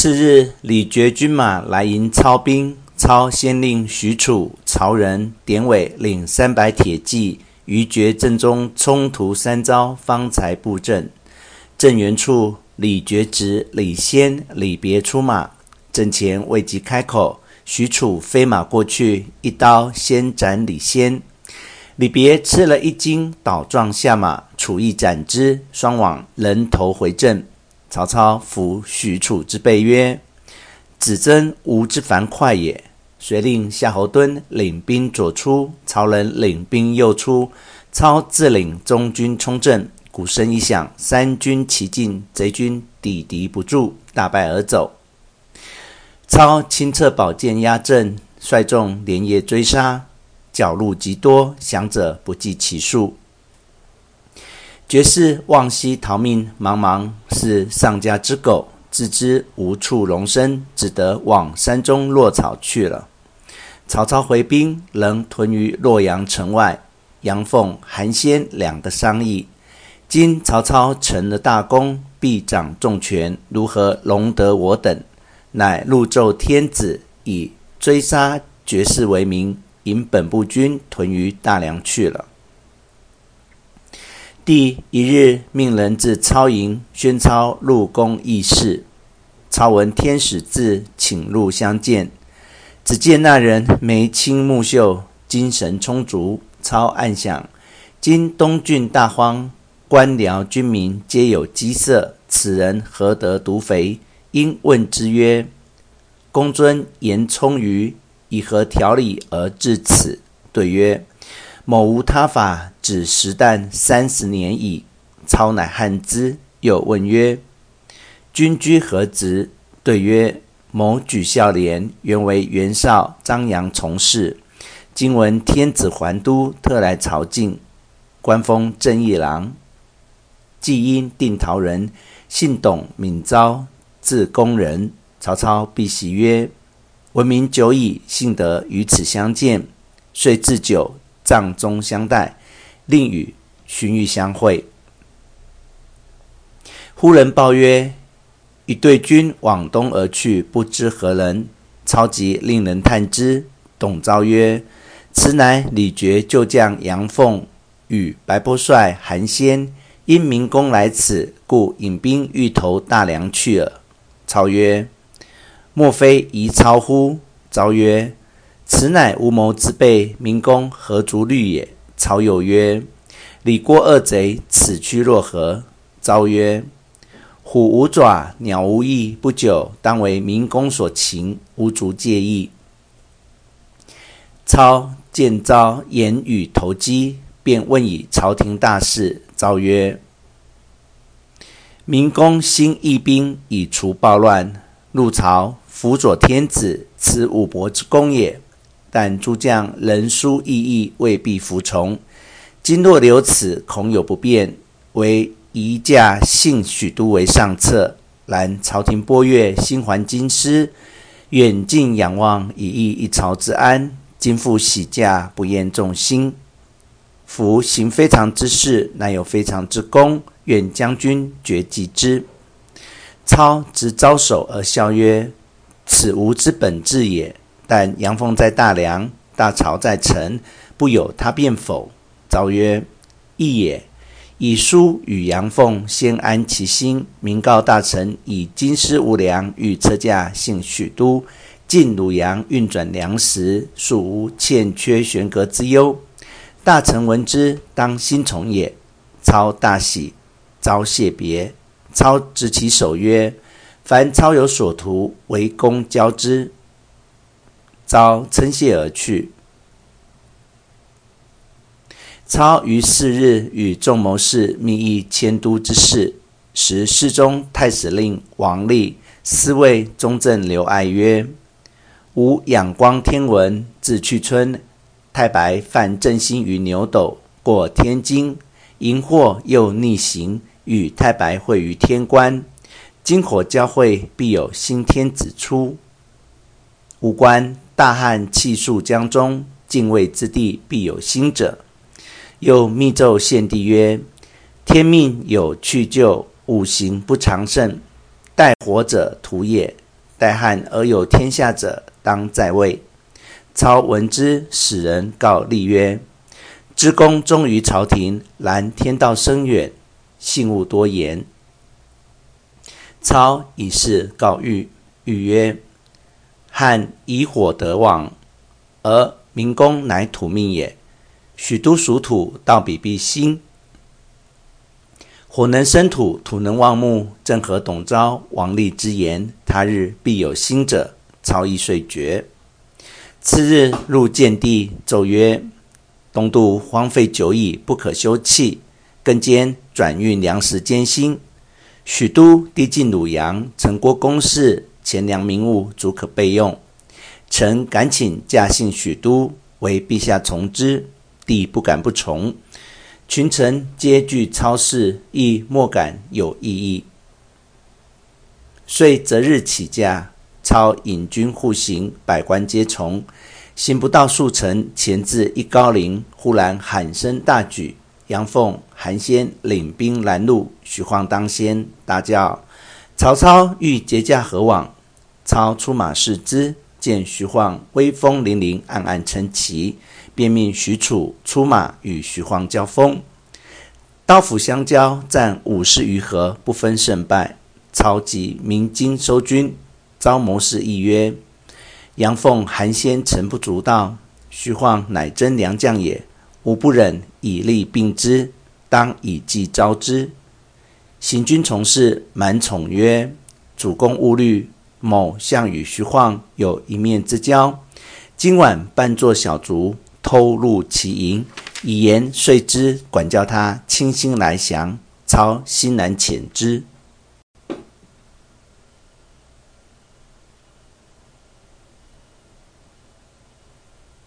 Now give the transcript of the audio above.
次日，李傕军马来迎操兵，操先令许褚、曹仁、典韦领三百铁骑于傕阵中冲突三招，方才布阵。阵原处，李傕侄李先、李别出马，阵前未及开口，许褚飞马过去，一刀先斩李先。李别吃了一惊，倒撞下马，褚亦斩之，双往人头回阵。曹操抚许褚之背曰：“子真吾之樊哙也。”遂令夏侯惇领兵左出，曹仁领兵右出，操自领中军冲阵。鼓声一响，三军齐进，贼军抵敌不住，大败而走。操亲掣宝剑压阵，率众连夜追杀，剿虏极多，降者不计其数。绝世望西逃命，茫茫是丧家之狗，自知无处容身，只得往山中落草去了。曹操回兵，仍屯于洛阳城外。杨凤、韩先两个商议：今曹操成了大功，必掌重权，如何容得我等？乃录奏天子，以追杀绝世为名，引本部军屯于大梁去了。第一日，命人至操营，宣操入宫议事。操闻天使至，请入相见。只见那人眉清目秀，精神充足。操暗想：今东郡大荒，官僚军民皆有饥色，此人何得独肥？因问之曰：“公尊言充虞，以何条理而至此？”对曰：某无他法，只食啖三十年矣。操乃汉之，又问曰：“君居何职？”对曰：“某举孝廉，原为袁绍、张杨从事。今闻天子还都，特来朝觐，官封正义郎。既因定陶人，姓董，名昭，字公人。”曹操必喜曰：“闻名久矣，幸得于此相见。”遂置酒。帐中相待，令与荀彧相会。忽人报曰：“一队军往东而去，不知何人。”操急令人探之。董昭曰：“此乃李傕旧将杨凤与白波帅韩先，因明公来此，故引兵欲投大梁去耳。”操曰：“莫非疑操乎？”昭曰：此乃无谋之辈，明公何足虑也？曹有曰：“李郭二贼此去若何？”昭曰：“虎无爪，鸟无翼，不久当为民公所擒，无足介意。”操见昭言语投机，便问以朝廷大事。昭曰：“民公兴义兵以除暴乱，入朝辅佐天子，此五伯之功也。”但诸将人书异议，未必服从。今若留此，恐有不便，唯宜驾幸许都为上策。然朝廷拨阅，心怀京师，远近仰望，以益一朝之安。今复喜驾，不厌众心。夫行非常之事，乃有非常之功，愿将军决计之。操执招手而笑曰：“此吾之本志也。”但杨凤在大梁，大曹在臣，不有他便否？昭曰：“义也。以书与杨凤，先安其心。明告大臣，以京师无粮，欲车驾幸许都，进鲁阳运转粮食，庶无欠缺悬隔之忧。大臣闻之，当心从也。”操大喜，昭谢别。操执其手曰：“凡操有所图，为公交之。”昭称谢而去。操于四日与众谋士密议迁都之事，时侍中太史令王立、司卫中正刘爱曰：“吾仰光天文，自去春，太白犯正星于牛斗，过天津，荧惑又逆行，与太白会于天官。金火交会，必有新天子出。吾观。”大旱气数江中，晋魏之地必有新者。又密奏献帝曰：“天命有去就，五行不常胜，待火者徒也。待汉而有天下者，当在位。操闻之，使人告立曰：“知公忠于朝廷，然天道深远，幸勿多言。”操以是告諭，諭曰：“汉以火得旺，而明公乃土命也。许都属土，道比必兴。火能生土，土能旺木，正合董昭、王立之言。他日必有兴者。”操亦遂决。次日入见地，奏曰：“东渡荒废久矣，不可休憩。更兼转运粮食艰辛。许都地近鲁阳，城郭宫室，钱粮民物足可备用。臣敢请驾幸许都，为陛下从之。帝不敢不从。群臣皆惧操事，亦莫敢有异议。遂择日起驾。”操引军护行，百官皆从。行不到数程，前至一高陵，忽然喊声大举，杨凤、韩先领兵拦路。徐晃当先，大叫：“曹操欲劫驾何往？”操出马视之，见徐晃威风凛凛，暗暗称奇，便命许褚出马与徐晃交锋。刀斧相交，战五十余合，不分胜败。操即鸣金收军。遭谋士议曰：“杨奉、韩先诚不足道，徐晃乃真良将也。吾不忍以力并之，当以计招之。”行军从事满宠曰：“主公勿虑，某项与徐晃有一面之交，今晚扮作小卒，偷入其营，以言遂之，管教他倾心来降。操欣然遣之。”